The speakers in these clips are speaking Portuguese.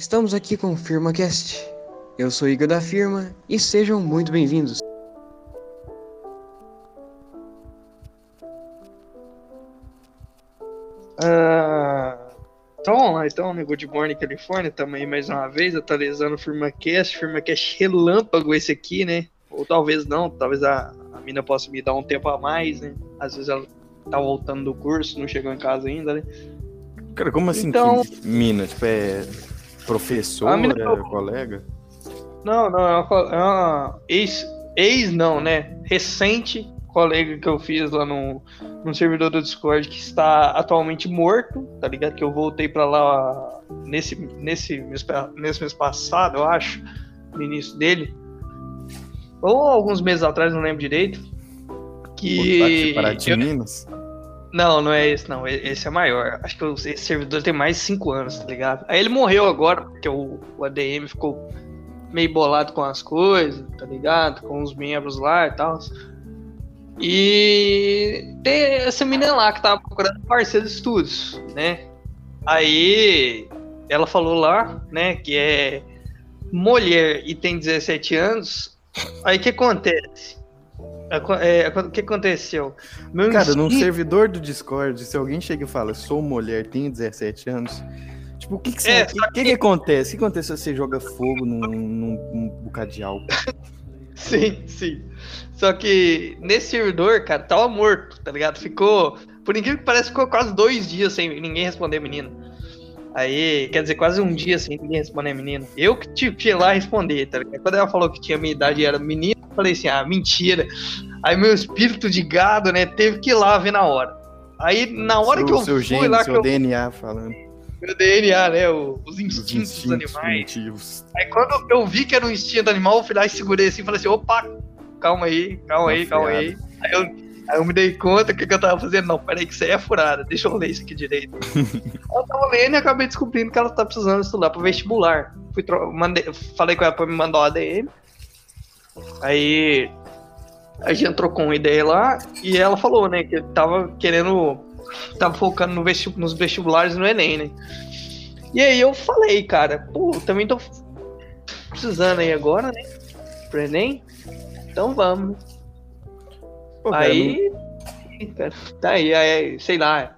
Estamos aqui com o FirmaCast. Eu sou Igor da Firma e sejam muito bem-vindos. Então vamos lá, então? Good Morning Califórnia, tamo aí mais uma vez, atualizando o FirmaCast, FirmaCast relâmpago esse aqui, né? Ou talvez não, talvez a, a mina possa me dar um tempo a mais, né? Às vezes ela tá voltando do curso, não chegou em casa ainda, né? Cara, como assim Então- que mina? Tipo, é professora, A mina- colega? Não, não, é uma, é uma ex, ex não, né? Recente colega que eu fiz lá no, no servidor do Discord que está atualmente morto, tá ligado? Que eu voltei pra lá nesse, nesse, mês, nesse mês passado, eu acho, no início dele. Ou alguns meses atrás, não lembro direito. Que. De eu- Minas? Não, não é esse, não. Esse é maior. Acho que esse servidor tem mais de 5 anos, tá ligado? Aí ele morreu agora, porque o, o ADM ficou meio bolado com as coisas, tá ligado? Com os membros lá e tal. E tem essa menina lá que tava procurando parceiro de estudos, né? Aí ela falou lá, né, que é mulher e tem 17 anos. Aí o que acontece? Aco- é, O que aconteceu? Meu Cara, num instinto- servidor do Discord, se alguém chega e fala, sou mulher, tenho 17 anos, tipo, o que que, você, É, o que, que que acontece? O que acontece se você joga fogo num, num, num bocado de álcool? Sim, sim. Só que nesse servidor, cara, tava morto, tá ligado? Ficou. Por incrível que pareça, ficou quase dois dias sem ninguém responder a menina. Aí, quer dizer, quase um dia sem ninguém responder a menina. Eu que tive que ir lá responder, tá ligado? Quando ela falou que tinha minha idade e era menina, eu falei assim, ah, mentira. Aí meu espírito de gado, né, teve que ir lá ver na hora. Aí, na hora seu, que eu seu fui gene, lá, seu eu, DNA falando. meu DNA, né, os Os instintos, dos instintos animais. primitivos. Aí quando eu vi que era um instinto animal, eu fui lá e segurei assim e falei assim, opa, calma aí, calma aí, calma aí. Aí eu, aí eu me dei conta que, que eu tava fazendo. Não, peraí, que isso aí é furada, deixa eu ler isso aqui direito. eu tava lendo e acabei descobrindo que ela tá precisando estudar pro vestibular. Fui mandei, falei com ela pra me mandar o ADM. Aí a gente trocou uma ideia lá e ela falou, né, que tava querendo. Tava focando no vesti- nos vestibulares no Enem, né? E aí eu falei, cara, pô, também tô precisando aí agora, né? Pro Enem. Então vamos. Pô, cara, aí. cara, Tá aí, aí, sei lá.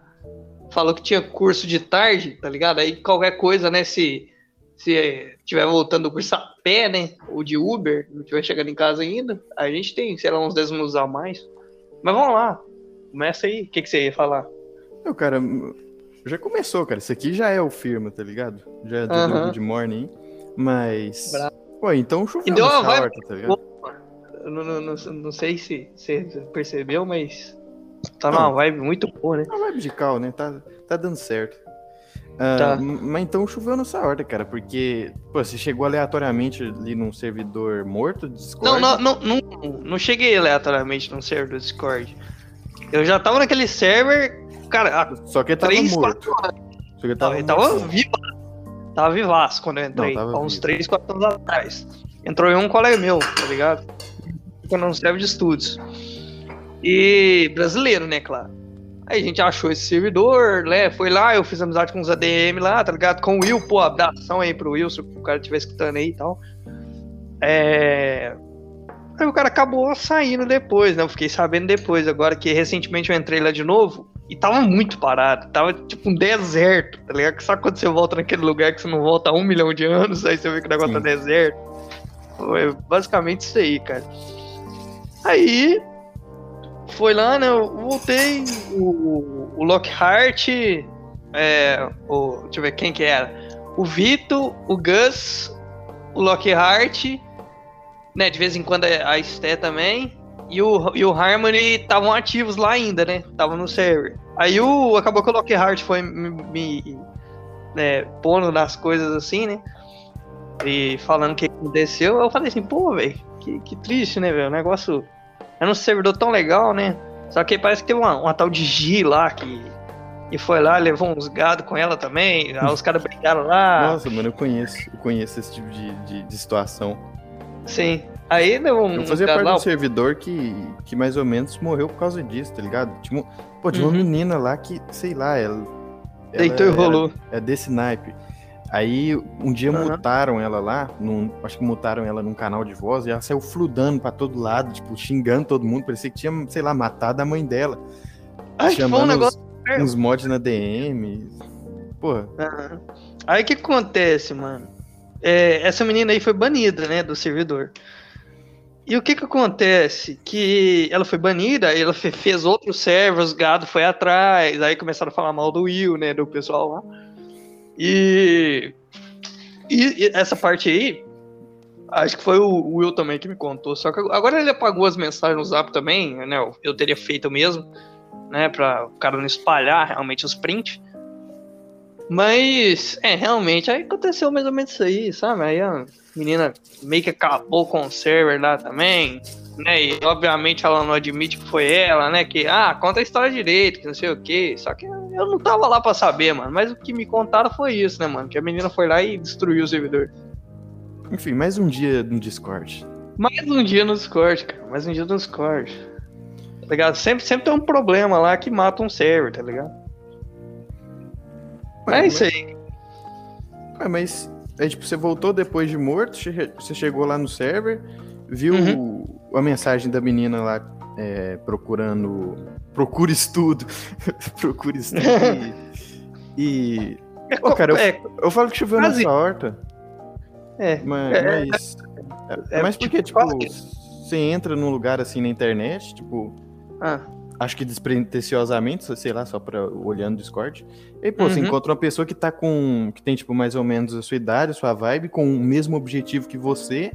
Falou que tinha curso de tarde, tá ligado? Aí qualquer coisa, né? Se, se tiver voltando do curso a pé, né? Ou de Uber, não tiver chegando em casa ainda, a gente tem, sei lá, uns 10 minutos a mais. Mas vamos lá. Começa aí. O que, que você ia falar? Não, cara, já começou, cara. Isso aqui já é o firma, tá ligado? Já é do Aham. Good Morning. Mas. Bravo. Pô, então choveu E deu uma vibe horta, tá ligado? Não, não, não, não sei se você percebeu, mas tá numa vibe muito boa, né? Uma vibe de cal, né? Tá, tá dando certo. Ah, Tá. Mas então choveu nessa horta, cara, porque, pô, você chegou aleatoriamente ali num servidor morto de Discord. Não, não, não, não, não cheguei aleatoriamente no server do Discord. Eu já tava naquele server, cara, Só que ele tava três, morto. quatro anos. Só que ele Tava, tava, ele tava morto. vivo. Tava vivaço quando eu entrei. Não, há uns vivo. 3, 4 anos atrás. Entrou em um colega meu, tá ligado? Quando não serve de estudos. E brasileiro, né, claro. Aí a gente achou esse servidor, né? Foi lá, eu fiz amizade com os ADM lá, tá ligado? Com o Will, pô, abração aí pro Will, se o cara estiver escutando aí e tal. É. Aí o cara acabou saindo depois, né? Eu fiquei sabendo depois, agora que recentemente eu entrei lá de novo e tava muito parado. Tava tipo um deserto, tá ligado? Que Sabe quando você volta naquele lugar que você não volta há um milhão de anos, aí você vê que o negócio Sim. tá deserto? Foi basicamente isso aí, cara. Aí foi lá, né? Eu voltei, o, o Lockhart, é, o, deixa eu ver quem que era. O Vito, o Gus, o Lockhart, né? De vez em quando a Esté também. E o, e o Harmony estavam ativos lá ainda, né? Estavam no server. Aí o, acabou que o Lockhart foi me, me né, pondo nas coisas assim, né? E falando o que aconteceu. Eu falei assim, pô, velho, que, que triste, né, velho? O negócio era um servidor tão legal, né? Só que parece que tem uma, uma tal de G lá que. E foi lá, levou uns gado com ela também. Aí os caras brigaram lá. Nossa, mano, eu conheço, eu conheço esse tipo de, de, de situação. Sim. Aí levou um Eu fazia parte lá. de um servidor que, que mais ou menos morreu por causa disso, tá ligado? Tinha, uma- pô, tinha uma Uhum. menina lá que, sei lá, ela. Deitou e ela rolou. É desse naipe. Aí um dia Aham. mutaram ela lá, num- acho que mutaram ela num canal de voz, e ela saiu fludando pra todo lado, tipo, xingando todo mundo, parecia que tinha, sei lá, matado a mãe dela. Acho que foi um chamando negócio. uns, uns mods na DM. Porra, Aham. Aí o que acontece, mano? É, essa menina aí foi banida, né, do servidor. E o que que acontece? Que ela foi banida, ela fe- fez outros servers, o gado foi atrás, aí começaram a falar mal do Will, né, do pessoal lá. E, e- e essa parte aí, acho que foi o Will também que me contou. Só que agora ele apagou as mensagens no Zap também, né? eu- teria feito mesmo, né, para o cara não espalhar realmente os prints. Mas, é, realmente, aí aconteceu mais ou menos isso aí, sabe? Aí menina meio que acabou com o server lá também, né? E obviamente ela não admite que foi ela, né? Que, ah, conta a história direito, que não sei o quê. Só que eu não tava lá pra saber, mano. Mas o que me contaram foi isso, né, mano? Que a menina foi lá e destruiu o servidor. enfim, mais um dia no Discord. Mais um dia no Discord, cara. Mais um dia no Discord. Tá ligado? Sempre, sempre tem um problema lá que mata um server, tá ligado? Mas é isso aí. Ué, mas aí, tipo, você voltou depois de morto, você chegou lá no server, viu Uhum. a mensagem da menina lá é, procurando. Procura estudo. Procura estudo. e. e- É, Ô, cara, eu- é, Eu falo que choveu Quase. na sua horta, é, mas. É, mas, é, mas tipo, porque, tipo, que- você entra num lugar assim na internet, tipo. ah, Acho que despretensiosamente, sei lá, só pra olhando o Discord. E pô, você Uhum. encontra uma pessoa que tá com. que tem, tipo, mais ou menos a sua idade, a sua vibe, com o mesmo objetivo que você.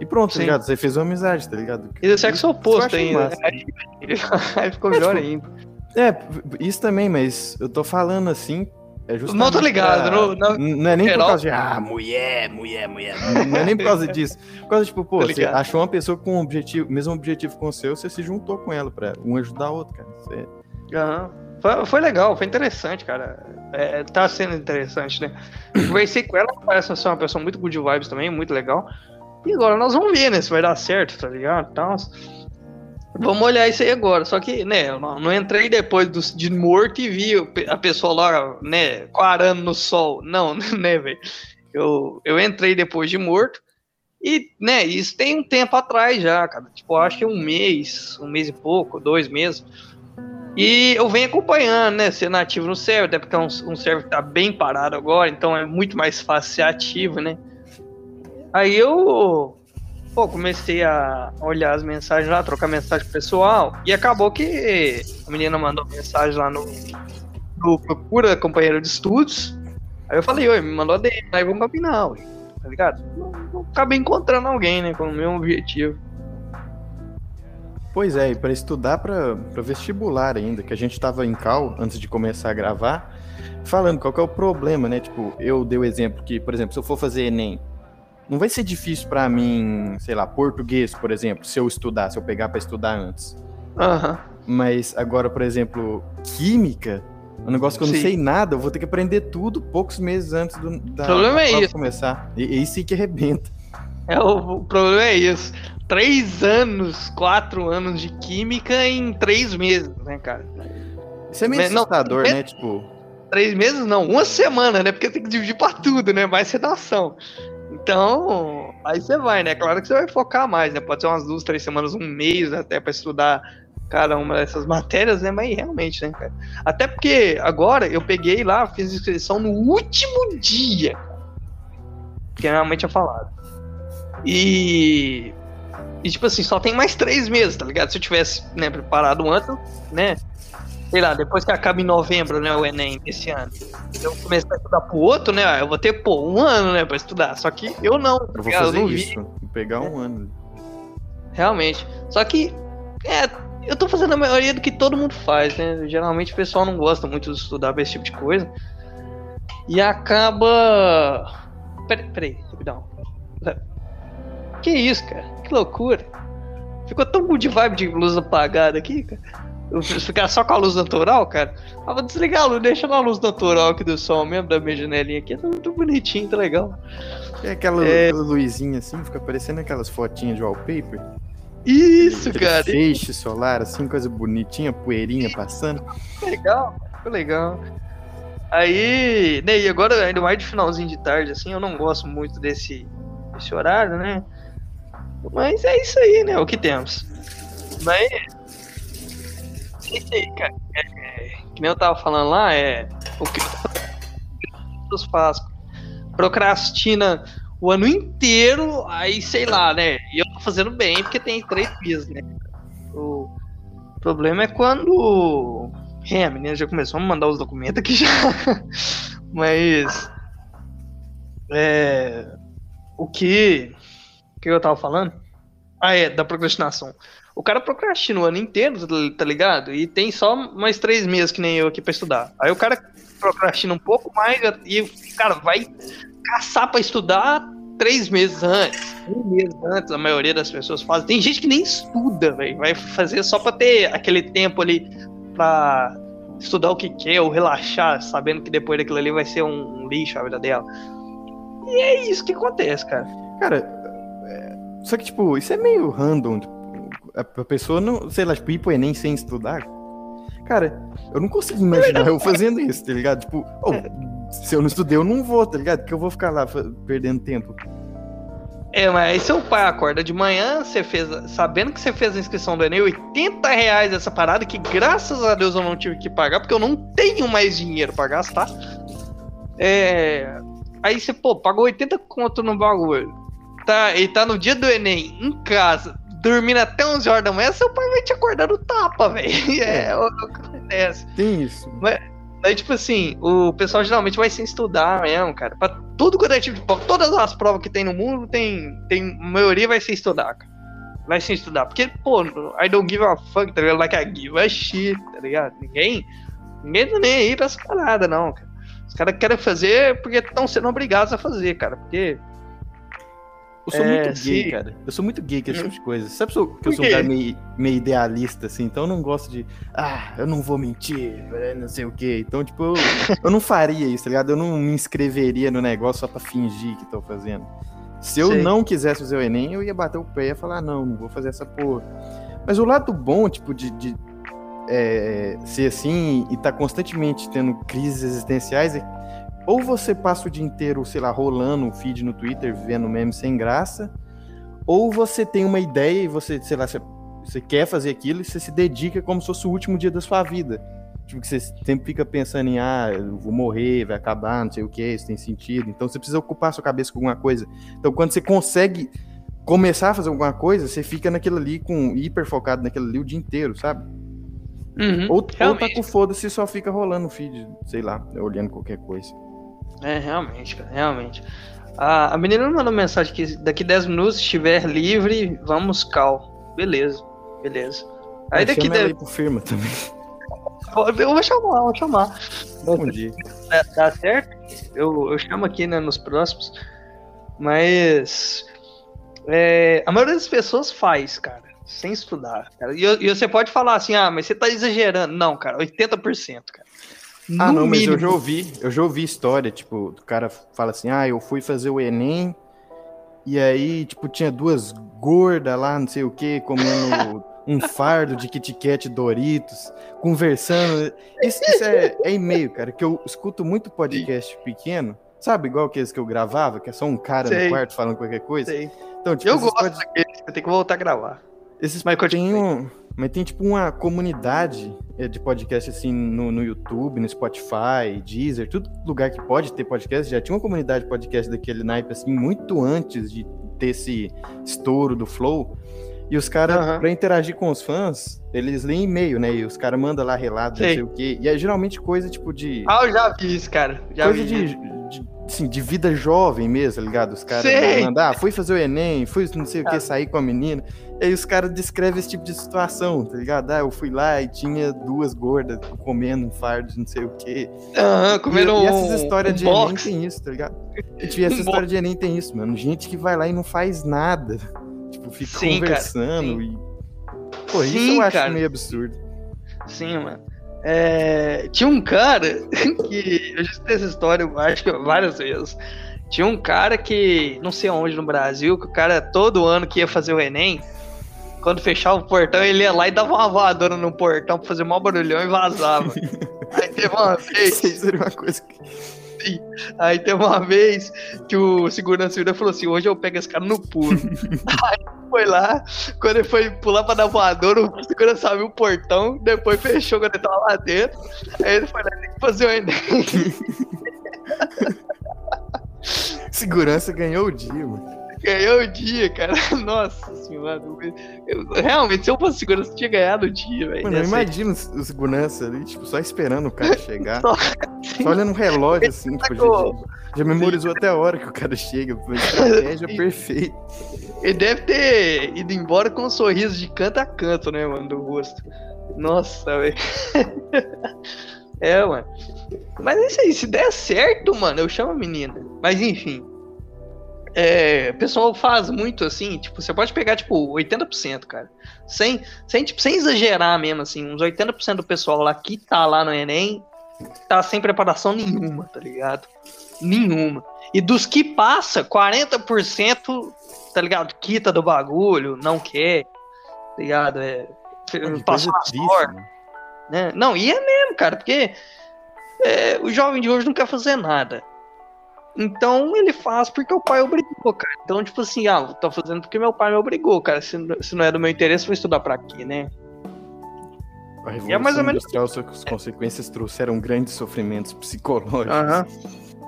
E pronto, tá Sim. ligado? Você fez uma amizade, tá ligado? E do sexo oposto ainda. Aí, aí ficou melhor tipo, ainda. É, isso também, mas eu tô falando assim. É justamente Não tô ligado, pra- não- não- não é nem por geral. causa de, ah, mulher, mulher, mulher. Não é nem por causa disso. Por causa, tipo, pô, você achou uma pessoa com um objetivo, mesmo objetivo com o seu, você se juntou com ela pra um ajudar o outro, cara. Você- Aham. Foi, foi legal, foi interessante, cara. É, tá sendo interessante, né? Conversei com ela, parece ser uma pessoa muito good vibes também, muito legal. E agora nós vamos ver, né? Se vai dar certo, tá ligado? Então, vamos olhar isso aí agora. Só que, né, eu não, não entrei depois do, de morto e vi a pessoa lá, né, quarando no sol. Não, né, velho? Eu, eu entrei depois de morto. E, né, isso tem um tempo atrás já, cara. Tipo, acho que um mês, um mês e pouco, dois meses. E eu venho acompanhando, né? Sendo ativo no server, até porque é um, um server que tá bem parado agora, então é muito mais fácil ser ativo, né? Aí eu pô, comecei a olhar as mensagens lá, trocar mensagem pessoal, e acabou que a menina mandou mensagem lá no, no Procura Companheiro de Estudos. Aí eu falei, oi, me mandou a DM, aí vamos combinar, ué, tá ligado? Não, acabei encontrando alguém, né? Com o mesmo objetivo. Pois é, e pra estudar pra vestibular ainda, que a gente tava em cal antes de começar a gravar, falando qual que é o problema, né? Tipo, eu dei o exemplo que, por exemplo, se eu for fazer Enem, não vai ser difícil pra mim, sei lá, português, por exemplo, se eu estudar, se eu pegar pra estudar antes. Aham. Mas agora, por exemplo, química, um negócio que eu não Sim. sei nada, eu vou ter que aprender tudo poucos meses antes do, da, O problema é isso. começar. E, e isso que arrebenta. É, o, o problema é isso. Três anos, quatro anos de química em três meses, né, cara? Isso é meio Mas não, assustador, é- né? Tipo, Três meses não, uma semana, né? Porque tem que dividir pra tudo, né? Mais redação. Então, aí você vai, né? Claro que você vai focar mais, né? Pode ser umas duas, três semanas, um mês até pra estudar cada uma dessas matérias, né? Mas realmente, né, cara? Até porque agora eu peguei lá, fiz inscrição no último dia. Que realmente é falado. E. E tipo assim, só tem mais três meses, tá ligado? Se eu tivesse né, preparado antes, né? Sei lá, depois que acaba em novembro, né, o Enem desse ano. Eu comecei a estudar pro outro, né? Eu vou ter, pô, um ano, né, pra estudar. Só que eu não, eu vou fazer eu vi. isso. Vou pegar um ano. Realmente. Só que, é, eu tô fazendo a maioria do que todo mundo faz, né? Geralmente o pessoal não gosta muito de estudar pra esse tipo de coisa. E acaba. Peraí, peraí, rapidão. Que isso, cara? Que loucura. Ficou tão good vibe de luz apagada aqui, cara. Ficar só com a luz natural, cara. Ah, vou desligar a luz, deixa na luz natural aqui do sol mesmo, da minha janelinha aqui. Tá muito bonitinho, tá legal. É aquela, É. luzinha assim, fica parecendo aquelas fotinhas de wallpaper. Isso, Aquele cara. Aí, né, e agora, ainda mais de finalzinho de tarde, assim, eu não gosto muito desse, desse horário, né? Mas é isso aí, né? O que temos. Mas. Isso aí, cara. É, é, que nem eu tava falando lá, é. O que os faz? Procrastina o ano inteiro, aí sei lá, né? E eu tô fazendo bem porque tem três dias, né? O problema é quando. É, a menina já começou a mandar os documentos aqui já. Mas. É. O que. O que eu tava falando? Ah, é, da procrastinação. O cara procrastina o ano inteiro, tá ligado? E tem só mais três meses que nem eu aqui pra estudar. Aí o cara procrastina um pouco mais e, cara, vai caçar pra estudar três meses antes. Um mês antes, a maioria das pessoas faz. Tem gente que nem estuda, velho. Vai fazer só pra ter aquele tempo ali pra estudar o que quer ou relaxar, sabendo que depois daquilo ali vai ser um, um lixo a vida dela. E é isso que acontece, cara. Cara, é... só que, tipo, isso é meio random. A pessoa não, sei lá, tipo, ir pro Enem sem estudar. Cara, eu não consigo imaginar eu fazendo isso, tá ligado? Tipo, oh, se eu não estudei, eu não vou, tá ligado? Porque eu vou ficar lá perdendo tempo. É, mas seu pai acorda de manhã, você fez, sabendo que você fez a inscrição do Enem, 80 reais essa parada, que graças a Deus eu não tive que pagar, porque eu não tenho mais dinheiro pra gastar. É, aí você, pô, pagou 80 conto no bagulho. Tá, e tá no dia do Enem, em casa, dormindo até 11 horas da manhã, seu pai vai te acordar no tapa, velho. É, é o que acontece. Tem isso. Mas, Aí, tipo assim, o pessoal geralmente vai sem estudar mesmo, cara. Pra tudo quanto é tipo de prova, todas as provas que tem no mundo, tem, tem a maioria vai sem estudar, cara. Vai sem estudar. Porque, pô, I don't give a fuck, tá ligado? Like I give a shit, tá ligado? Ninguém, ninguém tá nem aí pra essa parada, não, cara. Os caras querem fazer porque estão sendo obrigados a fazer, cara. Porque eu sou é, muito gay, sim. cara. Eu sou muito gay com esse tipo de coisa. Sabe que eu sou um cara meio, meio, idealista, assim, então eu não gosto de. Ah, eu não vou mentir, não sei o quê. Então, tipo, eu, eu não faria isso, tá ligado? Eu não me inscreveria no negócio só pra fingir que tô fazendo. Se eu não quisesse fazer o Enem, eu ia bater o pé e ia falar, não, não vou fazer essa porra. Mas o lado bom, tipo, de, de é, ser assim e tá constantemente tendo crises existenciais é ou você passa o dia inteiro, sei lá, rolando o feed no Twitter, vendo meme sem graça, ou você tem uma ideia e você, sei lá, você, você quer fazer aquilo e você se dedica como se fosse o último dia da sua vida. Tipo, que você sempre fica pensando em, ah, eu vou morrer, vai acabar, não sei o que, isso tem sentido. Então você precisa ocupar a sua cabeça com alguma coisa. Então quando você consegue começar a fazer alguma coisa, você fica naquilo ali, com hiper focado naquilo ali o dia inteiro, sabe? Uhum, ou, ou tá com foda-se só fica rolando o feed, sei lá, olhando qualquer coisa. É, realmente, cara, realmente. A, a menina mandou mensagem que daqui 10 minutos, estiver livre, vamos cal. Beleza, beleza. Aí daqui 10 pro firma também. Eu vou chamar, vou chamar. Bom dia. Dá, dá certo? Eu, eu chamo aqui, né, nos próximos. Mas. É, a maioria das pessoas faz, cara, sem estudar. Cara. E, e, você pode falar assim, ah, mas você tá exagerando. Não, cara, 80%, cara. Ah, não, mas eu já ouvi, eu já ouvi história, tipo, o cara fala assim, ah, eu fui fazer o Enem, e aí, tipo, tinha duas gordas lá, não sei o que, comendo um fardo de Kit Kat Doritos, conversando. Isso, isso é, é e-mail, cara, que eu escuto muito podcast pequeno, sabe, igual aqueles que eu gravava, que é só um cara Sei. no quarto falando qualquer coisa. Sei. Então, tipo, eu gosto pode... daqueles, eu tenho que voltar a gravar. Esses mas tem um, mas tem tipo uma comunidade é, de podcast assim no, no YouTube, no Spotify, Deezer, todo lugar que pode ter podcast. Já tinha uma comunidade de podcast daquele naipe assim muito antes de ter esse estouro do Flow. E os caras, uhum. pra interagir com os fãs, eles leem e-mail, né? E os caras mandam lá relatos, não sei o quê. E é geralmente coisa tipo de. Ah, eu já vi isso, cara. Já coisa vi. De, de, assim, de vida jovem mesmo, tá ligado? Os caras mandam, ah, fui fazer o Enem, fui não sei o que, sair com a menina. E aí os caras descrevem esse tipo de situação, tá ligado? Ah, eu fui lá e tinha duas gordas comendo um fardo de não sei o quê. Aham, uhum, comendo e, e essas histórias um de box. Enem tem isso, tá ligado? E essa história de Enem tem isso, mano. Gente que vai lá e não faz nada. Tipo, fica sim, conversando cara, e. Pô, sim, isso eu acho cara. meio absurdo. Sim, mano. É, tinha um cara que. Eu já citei essa história, eu acho que várias vezes. Tinha um cara que, não sei onde no Brasil, que o cara todo ano que ia fazer o Enem, quando fechava o portão, ele ia lá e dava uma voadora no portão pra fazer maior barulhão e vazava. aí, teve uma vez. Seria uma coisa que. Aí teve uma vez que o segurança virou e falou assim: hoje eu pego esse cara no pulo. aí foi lá, quando ele foi pular pra dar voador, o segurança abriu o portão, depois fechou quando ele tava lá dentro. Aí ele foi lá, tem que fazer o Enem. Segurança ganhou o dia, mano. Ganhou o dia, cara. Nossa senhora. Eu, realmente, se eu fosse segurança, eu tinha ganhado o dia, velho. Mano, eu imagino o segurança ali, tipo, só esperando o cara chegar. Só- Só olhando um relógio assim, tipo, já, já memorizou até a hora que o cara chega. Uma estratégia perfeita. Ele deve ter ido embora com um sorriso de canto a canto, né, mano, do rosto. Nossa, velho. É, mano. Mas é isso aí, se der certo, mano, eu chamo a menina. Mas enfim. É, o pessoal faz muito assim, tipo, você pode pegar, tipo, 80%, cara. Sem, sem, tipo, sem exagerar mesmo, assim, uns 80% do pessoal lá que tá lá no Enem tá sem preparação nenhuma, tá ligado? Nenhuma. E dos que passa, 40%, tá ligado? Quita do bagulho, não quer, tá ligado? É, Que coisa passou a sorte, né? Não, e é mesmo, cara, porque é, o jovem de hoje não quer fazer nada. Então ele faz porque o pai obrigou, cara. Então, tipo assim, ah, tô fazendo porque meu pai me obrigou, cara. Se, se não é do meu interesse, vou estudar pra quê, né? A é Revolução mais ou menos- Industrial, suas consequências trouxeram grandes sofrimentos psicológicos. Aham.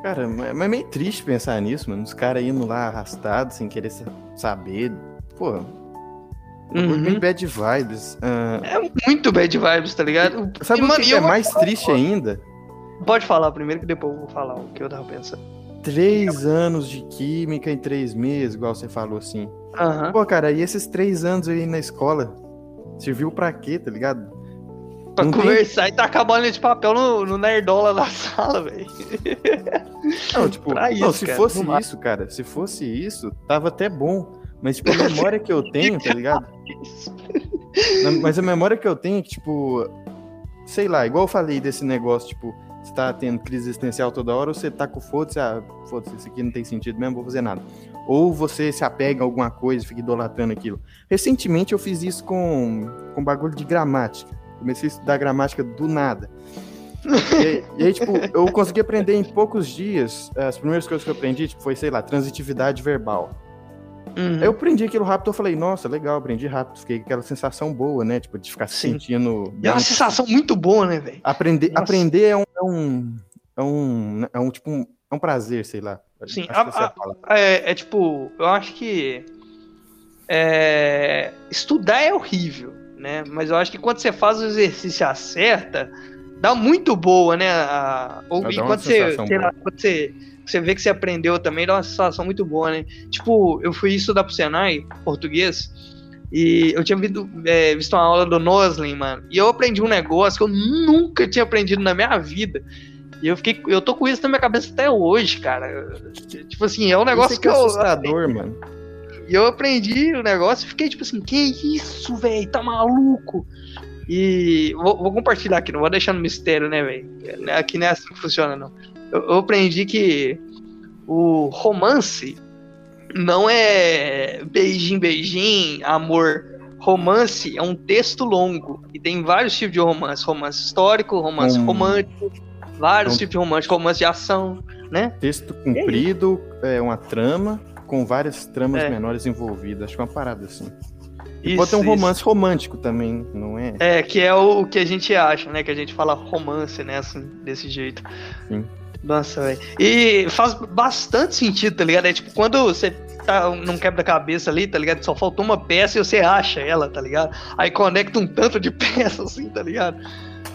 Cara, mas mas é meio triste pensar nisso, mano. Os caras indo lá arrastados, sem querer sa- saber. Pô, Uhum. bem bad vibes. Ah, É muito bad vibes, tá ligado? sabe E, o mano, que e é mais triste ainda? Pode falar primeiro que depois eu vou falar o que eu tava pensando. Três anos de química em três meses, igual você falou assim. Aham. Pô, cara, e esses três anos aí na escola? Serviu pra quê, tá ligado? Pra não tem- conversar e tacar a bolinha de papel no, no nerdola da sala, velho. Não, tipo, Pra não, isso, se cara, fosse não isso, cara, se fosse isso, tava até bom. Mas, tipo, a memória que eu tenho, tá ligado? Mas a memória que eu tenho é que, tipo, sei lá, igual eu falei desse negócio, tipo, você tá tendo crise existencial toda hora, ou você tá com foda-se, ah, foda-se, isso aqui não tem sentido mesmo, vou fazer nada. Ou você se apega a alguma coisa e fica idolatrando aquilo. Recentemente eu fiz isso com, com bagulho de gramática. Comecei a estudar gramática do nada. E, e aí, tipo, eu consegui aprender em poucos dias. As primeiras coisas que eu aprendi, tipo, foi, sei lá, transitividade verbal. Uhum. Eu aprendi aquilo rápido, eu falei, nossa, legal, aprendi rápido. Fiquei aquela sensação boa, né? Tipo, de ficar se Sim. sentindo. E é uma sensação muito boa, né, velho? Aprender, Nossa. aprender é um, é um. É um. É um, tipo, um, é um prazer, sei lá. Sim, a- é a a- palavra. É, é tipo, eu acho que é, estudar é horrível, né? Mas eu acho que quando você faz o exercício acerta, dá muito boa, né? A, ou, e quando você, lá, quando você, você vê que você aprendeu também, dá uma sensação muito boa, né? Tipo, eu fui estudar pro Senai, português, e eu tinha visto, é, visto uma aula do Noslin, mano, e eu aprendi um negócio que eu nunca tinha aprendido na minha vida. E eu fiquei, eu tô com isso na minha cabeça até hoje, cara. Tipo assim, é um negócio Isso que é eu. assustador, mano. E eu aprendi o negócio e fiquei tipo assim, que isso, velho? Tá maluco? E vou, vou compartilhar aqui, não vou deixar no mistério, né, velho? Aqui não é assim que funciona, não. Eu, eu aprendi que o romance não é beijinho, beijinho, amor. Romance é um texto longo. E tem vários tipos de romance. Romance histórico, romance Hum. romântico, vários Então- tipos de romance, romance de ação, né? Texto comprido, é uma trama, com várias tramas É. menores envolvidas. Acho que é uma parada assim. Isso, Pode ter um isso. romance romântico também, não é? É, que é o, o que a gente acha, né? Que a gente fala romance, né? Assim, desse jeito. Sim. Nossa, velho. E faz bastante sentido, tá ligado? É tipo, quando você tá num quebra-cabeça ali, tá ligado? Só faltou uma peça e você acha ela, tá ligado? Aí conecta um tanto de peças, assim, tá ligado?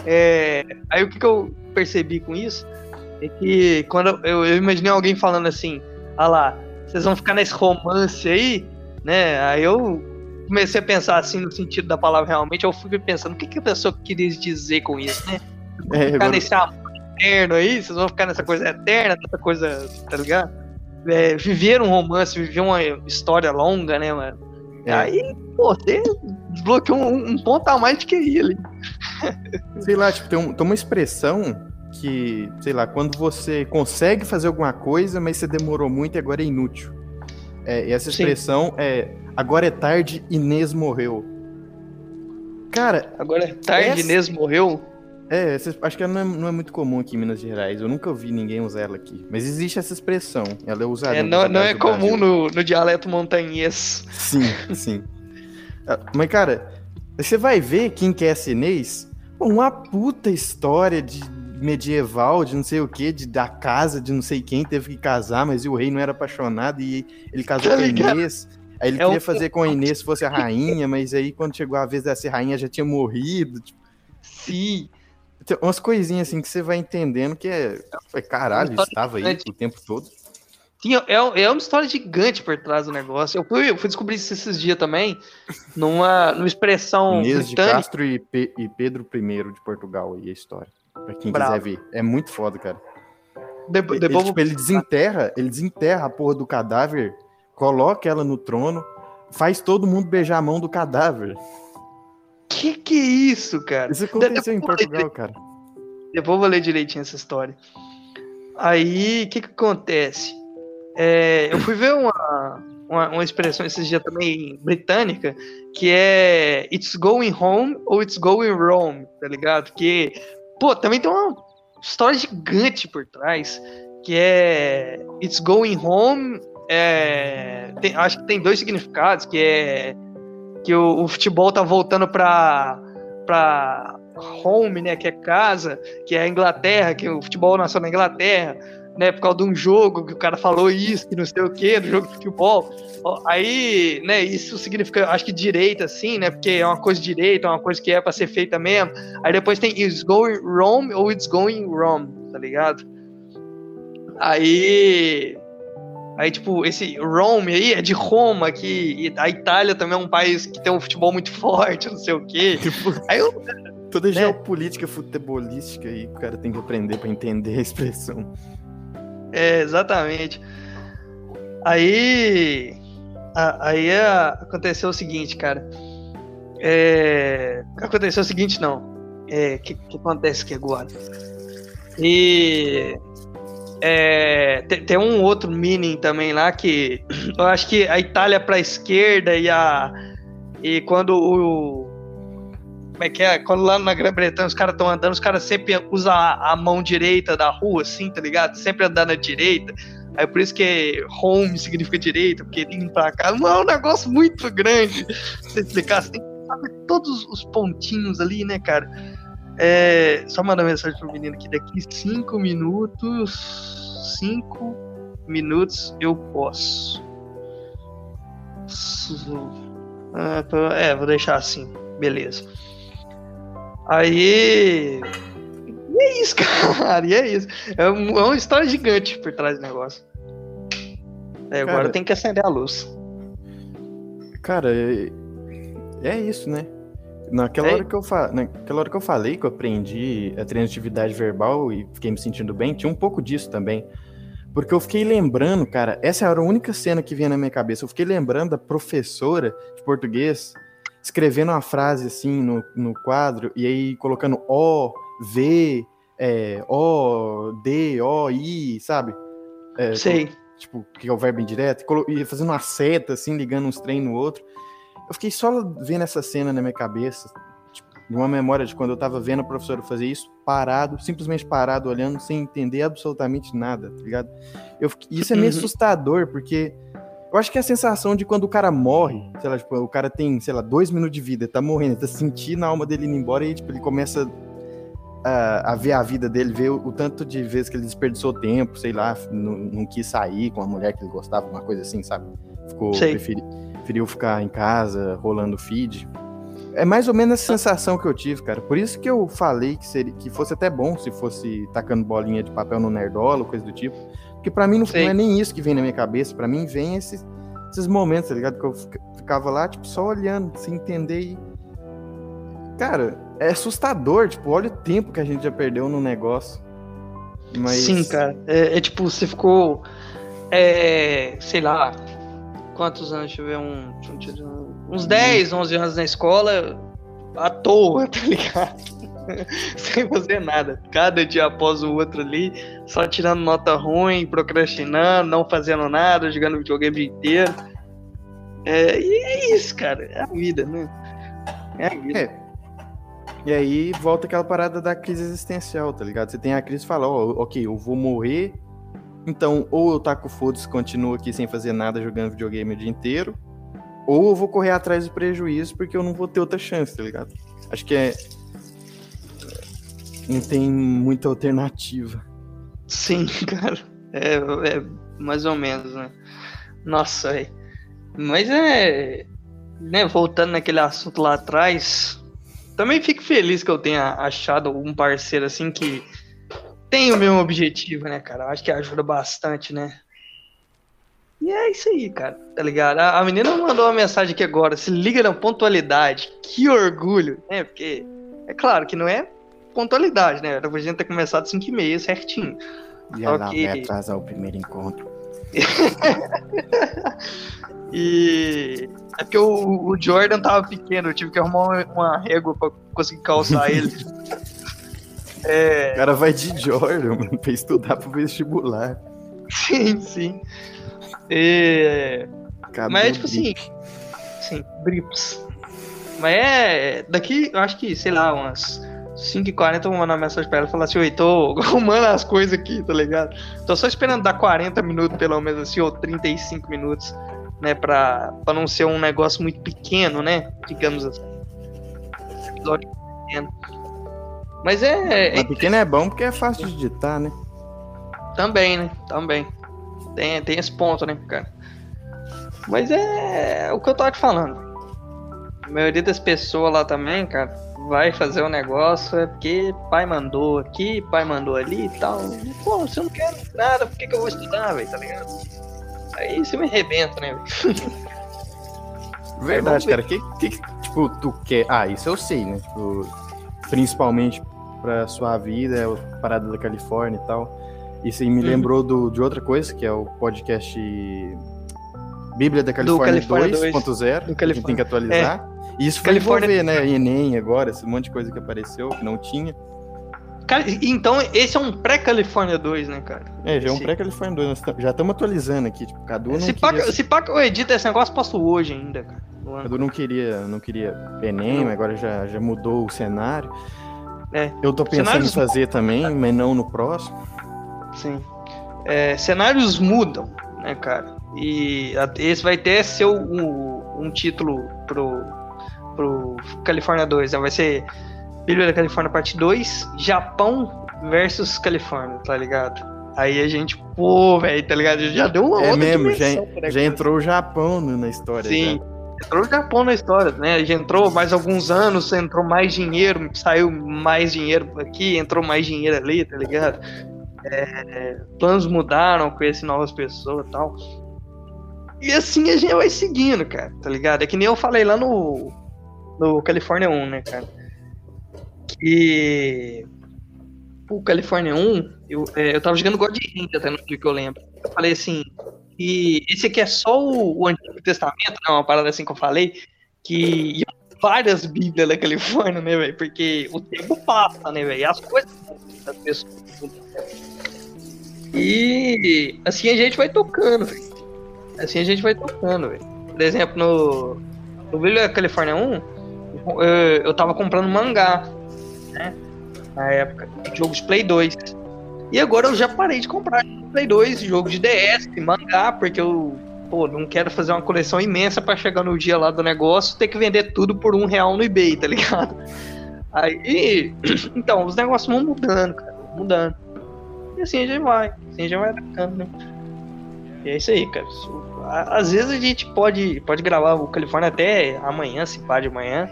É, aí o que, que eu percebi com isso é que quando eu, eu imaginei alguém falando assim, ah lá, vocês vão ficar nesse romance aí, né? Aí eu comecei a pensar assim no sentido da palavra realmente, eu fui pensando, o que, que a pessoa queria dizer com isso, né? É, Ficar agora- nesse amor eterno aí, vocês vão ficar nessa coisa eterna, nessa coisa, tá ligado? É, viver um romance, viver uma história longa, né, mano? É. Aí, pô, você desbloqueou um, um ponto a mais de que ali. Sei lá, tipo, tem, um- tem uma expressão que, sei lá, quando você consegue fazer alguma coisa, mas você demorou muito e agora é inútil. É, e essa Sim. expressão é agora é tarde, Inês morreu. Cara, Agora é tarde, Essa- Inês morreu. É, acho que ela não é, não é, muito comum aqui em Minas Gerais. Eu nunca vi ninguém usar ela aqui. Mas existe essa expressão. Ela é usada. É, não, não é comum no, no, dialeto montanhês. Sim, sim. Ah, mas, cara, você vai ver quem quer é chinês, uma puta história de medieval, de não sei o que, de da casa de não sei quem teve que casar, mas o rei não era apaixonado e ele casou tá com a Inês. Aí ele é queria um... fazer com a Inês se fosse a rainha, mas aí quando chegou a vez de ser rainha já tinha morrido. Tipo... Sim. Tem umas coisinhas assim que você vai entendendo que é. Caralho, estava aí o tempo todo. Sim, é, é uma história gigante por trás do negócio. Eu fui, eu fui descobrir isso esses dias também, numa, numa expressão. Inês de Castro e, Pe e Pedro I de Portugal e a história. Pra quem Bravo. quiser ver. É muito foda, cara. De, de ele, tipo, ele desenterra, ele desenterra a porra do cadáver, coloca ela no trono, faz todo mundo beijar a mão do cadáver. Que que é isso, cara? Isso aconteceu em Portugal, cara. Depois vou ler direitinho essa história. Aí, o que que acontece? É, eu fui ver uma, uma, uma, expressão esses dias também britânica, que é It's going home ou It's going wrong, tá ligado? Que, pô, também tem uma história gigante por trás, que é It's going home, é, tem, acho que tem dois significados, que é que o, o futebol tá voltando pra, pra home, né, que é casa, que é a Inglaterra, que o futebol nasceu na Inglaterra, né, por causa de um jogo que o cara falou isso, que não sei o que, do jogo de futebol. Aí, né, isso significa, acho que direita, assim, né, porque é uma coisa direita, é uma coisa que é para ser feita mesmo. Aí depois tem it's going wrong ou it's going wrong, tá ligado? Aí, aí tipo, esse Rome aí é de Roma, que a Itália também é um país que tem um futebol muito forte, não sei o quê. Tipo, aí eu, Toda né? geopolítica futebolística aí, o cara tem que aprender para entender a expressão. É, exatamente. Aí. aí a, aconteceu o seguinte, cara. É, aconteceu o seguinte, não. O é, que, que acontece aqui agora? E. É, tem, tem, um outro meaning também lá que eu acho que a Itália para a esquerda e a e quando o como é que é? Quando lá na Grã-Bretanha os caras estão andando, os caras sempre usam a, a, mão direita da rua, assim, tá ligado? Sempre andando à direita. Aí por isso que home significa direita, porque indo pra cá. Não é um negócio muito grande. Você explicar, você tem que saber todos os pontinhos ali, né, cara? É, só mandar mensagem pro menino aqui. Daqui cinco minutos. Cinco minutos eu posso. Ah, é, vou deixar assim. Beleza. Aí. E é isso, cara. E é isso. É, um, é uma história gigante por trás do negócio. É, agora cara, tem que acender a luz. Cara, é, é isso, né? Naquela, é. hora que eu fa... Naquela hora que eu falei que eu aprendi a transitividade verbal e fiquei me sentindo bem, tinha um pouco disso também. Porque eu fiquei lembrando, cara, essa era a única cena que vinha na minha cabeça. Eu fiquei lembrando da professora de português escrevendo uma frase assim no, no quadro e aí colocando O, V, é, O, D, O, I, sabe? É, Sei. Tipo, que é o verbo indireto, e fazendo uma seta, assim, ligando uns trem no outro. Eu fiquei só vendo essa cena na minha cabeça, tipo, uma memória de quando eu tava vendo a professora fazer isso, parado, simplesmente parado, olhando, sem entender absolutamente nada, tá ligado? Eu, isso é meio uhum. assustador, porque eu acho que é a sensação de quando o cara morre, sei lá, tipo, o cara tem, sei lá, dois minutos de vida, tá morrendo, tá sentindo a alma dele indo embora e, tipo, ele começa a, a ver a vida dele, ver o, o, tanto de vezes que ele desperdiçou tempo, sei lá, não, não quis sair com a mulher que ele gostava, uma coisa assim, sabe? Ficou, preferi, preferiu ficar em casa, rolando feed. É mais ou menos essa sensação que eu tive, cara. Por isso que eu falei que, seria, que fosse até bom se fosse tacando bolinha de papel no Nerdola, coisa do tipo. Porque para mim não, não, é nem isso que vem na minha cabeça, para mim vem esses, esses momentos, tá ligado? Que eu ficava lá, tipo, só olhando, sem entender e. Cara, é assustador, tipo, olha o tempo que a gente já perdeu no negócio. Mas... Sim, cara. É, é tipo, você ficou. É, sei lá. Quantos anos? Deixa eu ver. Um, uns 10, 11 anos na escola. À toa, tá ligado? sem fazer nada. Cada dia após o outro ali, só tirando nota ruim, procrastinando, não fazendo nada, jogando videogame o dia inteiro. É, e é isso, cara. É a vida, né? É a vida. É. E aí volta aquela parada da crise existencial, tá ligado? Você tem a crise e fala, ó, ok, eu vou morrer, então ou eu taco foda-se, continuo aqui sem fazer nada, jogando videogame o dia inteiro, ou eu vou correr atrás do prejuízo porque eu não vou ter outra chance, tá ligado? Acho que é. Não tem muita alternativa. Sim, cara. É, é mais ou menos, né? Nossa, velho. Mas é. Né, voltando naquele assunto lá atrás, também fico feliz que eu tenha achado um parceiro assim que tem o mesmo objetivo, né, cara? Acho que ajuda bastante, né? E é isso aí, cara, tá ligado? A, a menina mandou uma mensagem aqui agora, se liga na pontualidade. Que orgulho, né? Porque é claro que não é pontualidade, né? Era pra gente ter começado 5 e meia certinho. E ela vai atrasar o primeiro encontro. e é porque o, o, Jordan tava pequeno, eu tive que arrumar uma, uma régua pra conseguir calçar ele. É... O cara vai de Jordan, mano, pra estudar pro vestibular. Sim, sim. E... Mas é tipo assim. Sim, Brips. Mas é. Daqui, eu acho que, sei lá, umas 5h40 eu vou mandar uma mensagem pra ela e falar assim, oi, tô arrumando as coisas aqui, tá ligado? Tô só esperando dar 40 minutos, pelo menos assim, ou 35 minutos, né? Pra, pra não ser um negócio muito pequeno, né? Digamos assim. Episódio pequeno. Mas é. Mas é pequeno é bom porque é fácil de editar, né? Também, né? Também. Tem, tem esse ponto, né, cara? Mas é o que eu tava te falando. A maioria das pessoas lá também, cara, vai fazer o um negócio é porque pai mandou aqui, pai mandou ali e tal. Pô, se eu não quero nada, por que, que eu vou estudar, velho, tá ligado? Aí você me arrebenta, né? Verdade, cara. O que, que, tipo, tu quer. Ah, isso eu sei, né? Tipo, principalmente pra sua vida, é a parada da Califórnia e tal. Isso me uhum. lembrou do, de outra coisa, que é o podcast Bíblia da Califórnia, Califórnia 2.0, que a gente tem que atualizar. É. E isso foi Califórnia... envolver, né? Enem agora, esse monte de coisa que apareceu, que não tinha. Então, esse é um pré-Califórnia 2, né, cara? É, já é um pré-Califórnia 2. Nós já estamos atualizando aqui. Tipo, Cadu não se queria... Se paca eu edito esse negócio, posso hoje ainda, cara. Cadu não queria, não queria Enem, agora já, já mudou o cenário. É. Eu tô pensando Cenários... em fazer também, mas não no próximo. Sim. É, cenários mudam, né, cara? E esse vai ter ser um, um título pro, pro California 2. Né? Vai ser Bíblia da Califórnia parte 2, Japão versus Califórnia, tá ligado? Aí a gente, pô, velho, tá ligado? Já deu uma é outra mesmo, já, já entrou o Japão na história. Sim. Já. Entrou o Japão na história, né? Já entrou mais alguns anos, entrou mais dinheiro, saiu mais dinheiro aqui, entrou mais dinheiro ali, tá ligado? É, planos mudaram, conheci novas pessoas e tal. E assim a gente vai seguindo, cara, tá ligado? É que nem eu falei lá no, no California 1, né, cara? Que o California 1, eu, é, eu tava jogando God Hand até no dia que eu lembro. Eu falei assim, e esse aqui é só o, o Antigo Testamento, né? Uma parada assim que eu falei, que várias Bíblias da Califórnia, né, velho? Porque o tempo passa, né, velho? As coisas das pessoas. E assim a gente vai tocando, velho. Assim a gente vai tocando. Por exemplo, no, no Bíblia Califórnia 1, eu, eu tava comprando mangá, né? Na época, jogo de Play 2. E agora eu já parei de comprar Play 2, jogo de DS, mangá, porque eu pô, não quero fazer uma coleção imensa para chegar no dia lá do negócio ter que vender tudo por um real no eBay, tá ligado? Aí, então, os negócios vão mudando, cara, mudando. E assim a gente vai, assim a gente vai atacando, né? E é isso aí, cara. Às vezes a gente pode, pode gravar o Califórnia até amanhã, se pá de manhã.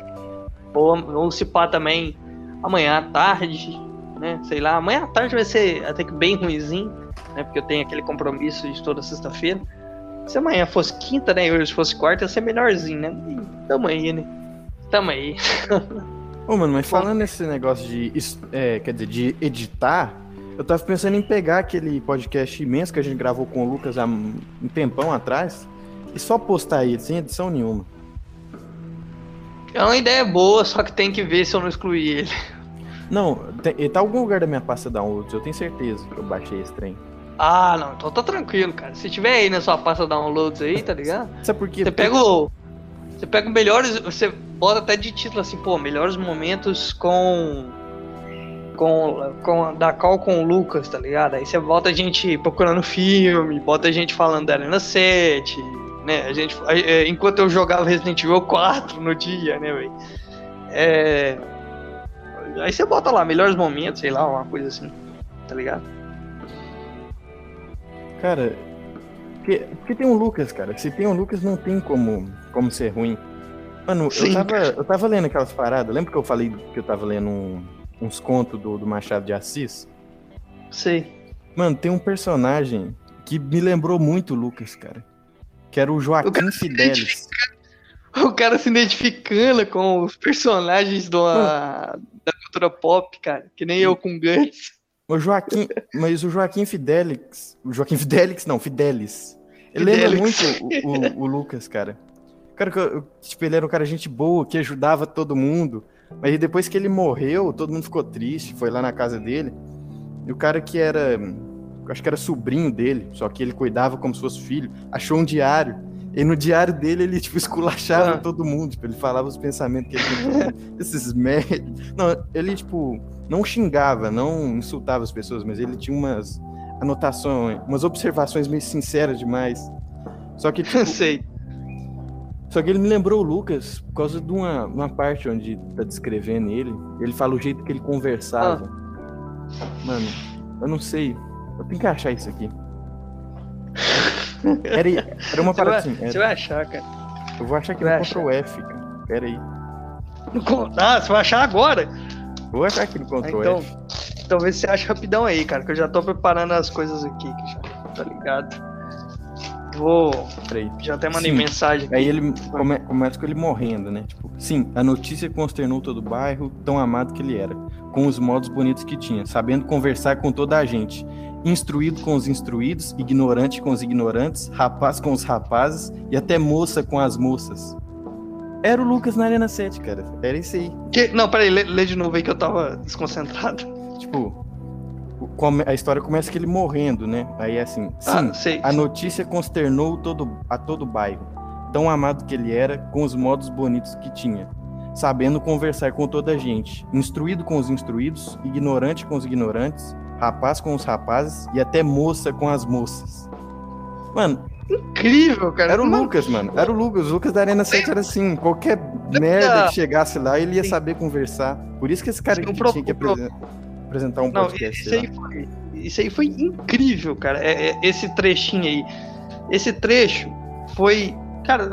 Ou, ou se pá também amanhã à tarde, né? Sei lá, amanhã à tarde vai ser até que bem ruimzinho, né? Porque eu tenho aquele compromisso de toda sexta-feira. Se amanhã fosse quinta, né? E hoje fosse quarta, ia ser melhorzinho, né? E tamo aí, né? Tamo aí. Ô, mano, mas falando nesse negócio de. É, quer dizer, de editar, eu tava pensando em pegar aquele podcast imenso que a gente gravou com o Lucas há um tempão atrás e só postar ele, sem edição nenhuma. É uma ideia boa, só que tem que ver se eu não excluí ele. Não, tem, ele tá em algum lugar da minha pasta downloads, eu tenho certeza que eu baixei esse trem. Ah, não, então tá tranquilo, cara. Se tiver aí na sua pasta downloads aí, tá ligado? Sabe por quê? Você pega o. Você pega melhores. Você, bota até de título assim, pô, melhores momentos com. Com, com da call com o Lucas, tá ligado? Aí você bota a gente procurando filme, bota a gente falando da Arena 7, né? A gente, é, enquanto eu jogava Resident Evil 4 no dia, né, velho? É, aí você bota lá, melhores momentos, sei lá, uma coisa assim, tá ligado? Cara, porque, porque tem um Lucas, cara. Se tem um Lucas, não tem como, como ser ruim. Mano, eu tava, eu tava lendo aquelas paradas. Lembra que eu falei que eu tava lendo um, uns contos do, do Machado de Assis? Sei. Mano, tem um personagem que me lembrou muito o Lucas, cara. Que era o Joaquim o Fidelis. O cara se identificando com os personagens do, a, da cultura pop, cara. Que nem eu com Guts. O Joaquim, mas o Joaquim Fidelix, o Joaquim Fidelix, não, Fidelis. Ele lembra muito o, o, o, Lucas, cara. Cara, tipo, ele era um cara gente boa, que ajudava todo mundo. Mas depois que ele morreu, todo mundo ficou triste, foi lá na casa dele. E o cara que era, acho que era sobrinho dele, só que ele cuidava como se fosse filho, achou um diário. E no diário dele ele, tipo, esculachava ah. todo mundo. Tipo, ele falava os pensamentos que ele tinha. Esses merda. Não, ele, tipo, não xingava, não insultava as pessoas, mas ele tinha umas anotações, umas observações meio sinceras demais. Só que, tipo, sei. Só que ele me lembrou o Lucas por causa de uma, uma parte onde tá descrevendo ele. Ele fala o jeito que ele conversava. Ah. Mano, eu não sei. Eu tenho que achar isso aqui. Era, era uma parada assim. Você vai achar, cara. Eu vou achar aqui no Ctrl F, cara. Pera aí. Ah, você vai achar agora? Vou achar aqui no Ctrl então, F. Então vê se você acha rapidão aí, cara, que eu já tô preparando as coisas aqui, que já tá ligado? Vou. Peraí. Já até mandei sim. mensagem aqui. Aí ele come, começa com ele morrendo, né? Tipo, sim, a notícia consternou todo o bairro, tão amado que ele era, com os modos bonitos que tinha, sabendo conversar com toda a gente, instruído com os instruídos, ignorante com os ignorantes, rapaz com os rapazes e até moça com as moças. Era o Lucas na Arena 7, cara. Era isso aí. Que... Não, peraí, lê, lê de novo aí que eu tava desconcentrado. Tipo, a história começa com ele morrendo, né? Aí é assim, sim, ah, sei, a notícia consternou todo, a todo o bairro, tão amado que ele era, com os modos bonitos que tinha, sabendo conversar com toda a gente, instruído com os instruídos, ignorante com os ignorantes, rapaz com os rapazes e até moça com as moças. Mano, incrível, cara. Era o Lucas, mano. Era o Lucas. O Lucas da Arena 7 era assim, qualquer merda que chegasse lá, ele ia saber conversar. Por isso que esse cara aqui tinha que apresentar um Não, podcast. Isso aí, foi, isso aí foi incrível, cara. É, é, esse trechinho aí. Esse trecho foi. Cara,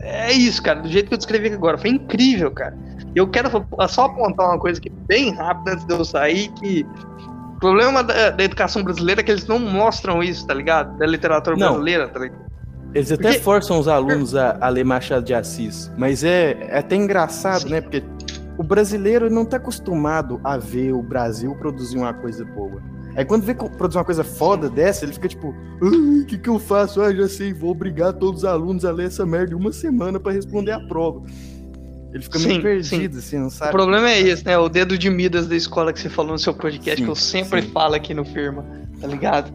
é isso, cara. Do jeito que eu descrevi aqui agora. Foi incrível, cara. Eu quero só apontar uma coisa aqui bem rápida antes de eu sair, que problema da, da, educação brasileira é que eles não mostram isso, tá ligado? Da literatura não. brasileira, tá ligado? Eles até Porque... forçam os alunos a, a, ler Machado de Assis, mas é, é até engraçado, Sim. né? Porque o brasileiro não tá acostumado a ver o Brasil produzir uma coisa boa. Aí quando vê produzir uma coisa foda dessa, ele fica tipo, o que que eu faço? Ah, já sei, vou obrigar todos os alunos a ler essa merda uma semana para responder a prova. Ele fica sim, meio perdido, sim. assim, não sabe? O problema é esse, né? O dedo de Midas da escola que você falou no seu podcast, sim, que eu sempre falo aqui no Firma, tá ligado?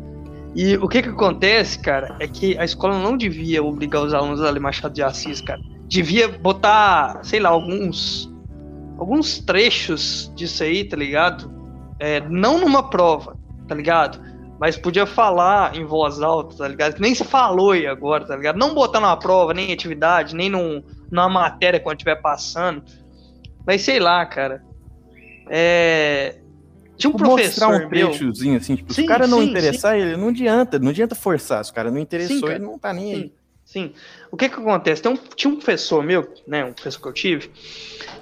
E o que que acontece, cara, é que a escola não devia obrigar os alunos a ler Machado de Assis, cara. Devia botar, sei lá, alguns alguns trechos disso aí, tá ligado? É, não numa prova, tá ligado? Mas podia falar em voz alta, tá ligado? Nem se falou aí agora, tá ligado? Não botar numa prova, nem em atividade, nem num, numa matéria quando estiver passando. Mas sei lá, cara. É. Tinha um tipo, professor mostrar um trechozinho, assim, tipo, sim, se o cara não sim, interessar, sim. ele não adianta, não adianta forçar. Se o cara não interessou, ele não tá nem aí. Sim. O que que acontece? Um, tinha um professor meu, né, um professor que eu tive,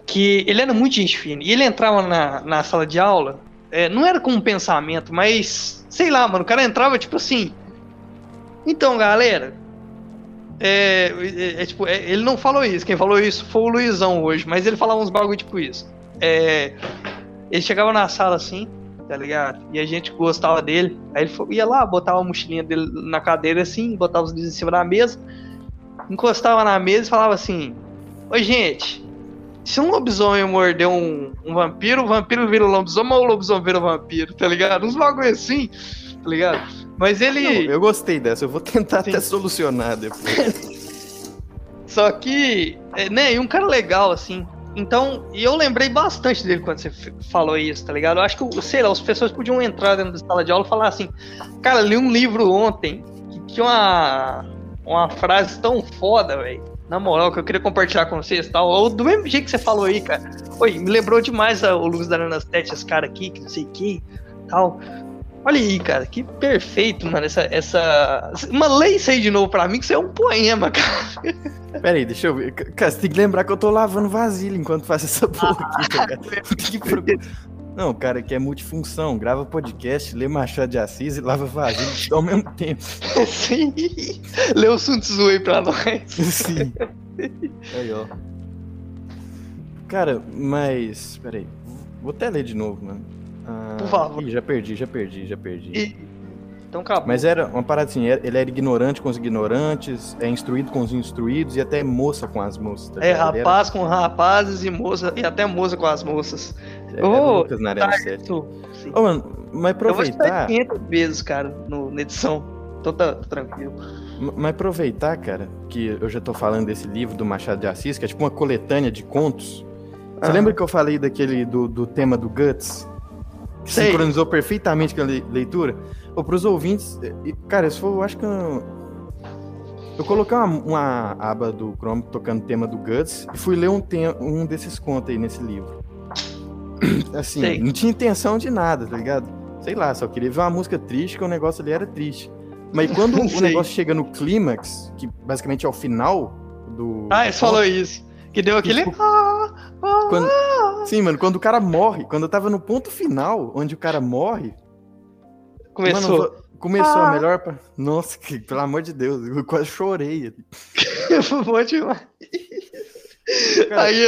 que ele era muito gente fina. E ele entrava na, na sala de aula, é, não era com um pensamento, mas, sei lá, mano, o cara entrava tipo assim. Então, galera, é, é, é, tipo, é, ele não falou isso, quem falou isso foi o Luizão hoje, mas ele falava uns bagulho tipo isso. É, ele chegava na sala assim, tá ligado? E a gente gostava dele. Aí ele ia lá, botava a mochilinha dele na cadeira assim, botava os livros em cima da mesa, encostava na mesa e falava assim: Oi, gente, se um lobisomem morder um, um vampiro, o vampiro vira o lobisomem ou o lobisomem vira vampiro, tá ligado? Uns bagulho assim, tá ligado? Mas ele. Não, eu gostei dessa, eu vou tentar Sim. até solucionar depois. Só que, é, né, e um cara legal, assim. Então, e eu lembrei bastante dele quando você falou isso, tá ligado? Eu acho que, sei lá, as pessoas podiam entrar dentro da sala de aula e falar assim: Cara, li um livro ontem que tinha uma, uma frase tão foda, velho. Na moral, que eu queria compartilhar com vocês tal. Ou do mesmo jeito que você falou aí, cara. Oi, me lembrou demais a- o Lucas da Nanastete, esse cara aqui, que não sei o que tal. Olha aí, cara, que perfeito, mano. Essa. essa... Uma lei isso aí de novo pra mim, que isso é um poema, cara. Pera aí, deixa eu ver. Cara, você tem que lembrar que eu tô lavando vasilha enquanto faço essa porra aqui, tá ligado? Tem que Não, cara, que é multifunção. Grava podcast, lê Machado de Assis e lava vasilha ao mesmo tempo. Sim. Lê o Sun Tzu aí pra nós. Sim. Aí, ó. Cara, mas. Pera aí. Vou até ler de novo, mano. Ah, Por favor. Ih, já perdi, já perdi, já perdi. E- Então acabou. Mas era uma parada assim, é- ele era ignorante com os ignorantes, é instruído com os instruídos e até moça com as moças. tá É? Ele era- rapaz com rapazes e moça, e até moça com as moças. Era Ô, Lucas na Arena Tá, 7. isso, sim. Ô, mano, mas Eu vou escutar aproveitar, 500 vezes, cara, no, na edição. Então tá, tá tranquilo. mas aproveitar, cara, que eu já tô falando desse livro do Machado de Assis, que é tipo uma coletânea de contos. Você Aham. lembra que eu falei daquele do, do tema do Guts? Que Sei. sincronizou perfeitamente com a le- leitura? Ou pros ouvintes, cara, isso foi, eu acho que eu, eu coloquei uma, uma aba do Chrome tocando o tema do Guts e fui ler um, um desses contos aí nesse livro. Assim, Sei. não tinha intenção de nada, tá ligado? Sei lá, só queria ver uma música triste, que o negócio ali era triste. Mas quando o negócio chega no clímax, que basicamente é o final do. Ah, você falou isso. Que deu aquele. Tipo, Ah, ah, quando- ah. Sim, mano, quando o cara morre, quando eu tava no ponto final, onde o cara morre, Começou. Mano, começou Ah. a melhor. Nossa, que, pelo amor de Deus, eu quase chorei. Foi bom demais. Cara, Aí,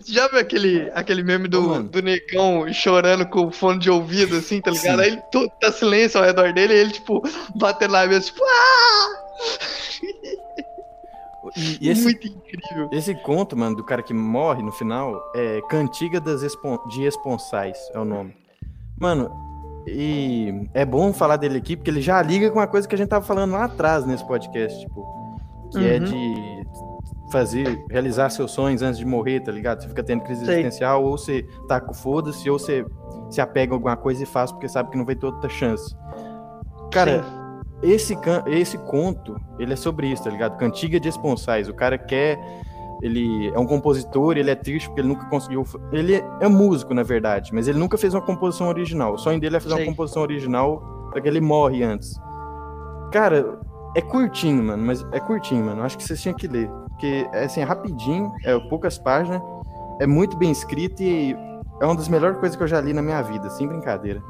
você já viu aquele, aquele meme do, mano. do negão chorando com fone de ouvido, assim, tá ligado? Sim. Aí ele todo tá silêncio ao redor dele e ele, tipo, batendo na mesa, tipo, ah! E, e esse, Muito incrível. esse conto, mano, do cara que morre no final, é Cantiga das Espon- de Esponsais, é o nome. Mano, e é bom falar dele aqui, porque ele já liga com uma coisa que a gente tava falando lá atrás nesse podcast, tipo, que é Uhum. de fazer, realizar seus sonhos antes de morrer, tá ligado? Você fica tendo crise Sei. existencial, ou você tá com foda-se, ou você se apega a alguma coisa e faz porque sabe que não vai ter outra chance. Cara, Sim. esse, esse conto, ele é sobre isso, tá ligado? Cantiga de Esponsais. O cara quer. Ele é um compositor, ele é triste porque ele nunca conseguiu. Ele é, é músico, na verdade, mas ele nunca fez uma composição original. O sonho dele é fazer Sei. uma composição original para que ele morre antes. Cara, é curtinho, mano, mas é curtinho, mano. Acho que vocês tinham que ler. Porque é assim, é rapidinho, é poucas páginas, é muito bem escrito e é uma das melhores coisas que eu já li na minha vida, sem brincadeira.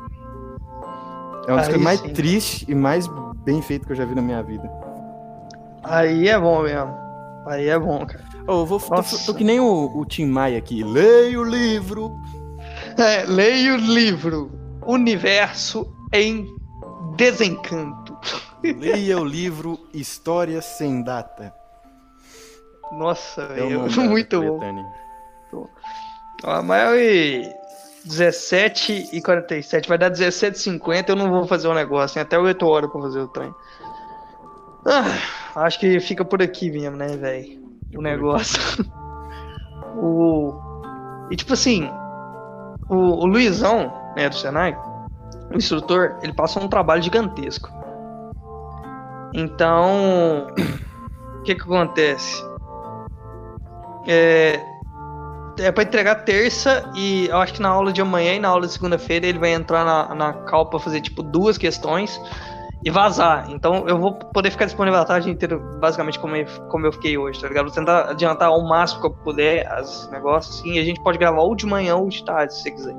É uma das Aí coisas mais sim. tristes e mais bem feito que eu já vi na minha vida. Aí é bom mesmo. Aí é bom, cara. Ô, eu vou, tô, tô que nem o, o Tim Maia aqui. Leia o livro. É, leia o livro Universo em Desencanto. Leia o livro História Sem Data. Nossa, É velho, muito bom. coletânea. Ó, mas e 17 e 47, vai dar 17 e 50, eu não vou fazer o negócio, tem até 8 horas pra fazer o trem. Ah, acho que fica por aqui mesmo, né, velho? O negócio. o... E tipo assim, o, o Luizão, né, do Senai, o instrutor, ele passou um trabalho gigantesco. Então, o que que acontece? É, é pra entregar terça e eu acho que na aula de amanhã e na aula de segunda-feira ele vai entrar na, na cal pra fazer tipo duas questões e vazar. Então eu vou poder ficar disponível a tarde inteira, basicamente como eu, como eu fiquei hoje, tá ligado? Vou tentar adiantar ao máximo que eu puder os negócios assim, e a gente pode gravar ou de manhã ou de tarde, se você quiser.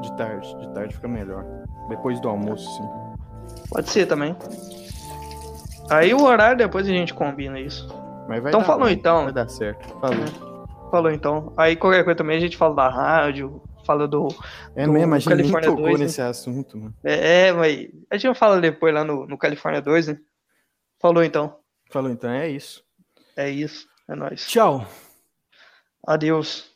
De tarde, de tarde fica melhor. Depois do almoço, sim. Pode ser também. Aí o horário depois a gente combina isso. Mas vai Então dar, falou então. Vai dar certo. Falou. Falou então. Aí qualquer coisa também a gente fala da rádio, fala do. É do mesmo, a gente nem tocou 2, né? nesse assunto, mano. É, é, mas a gente fala depois lá no, no Califórnia 2, né? Falou então. Falou então, é isso. É isso. É nóis. Tchau. Adeus.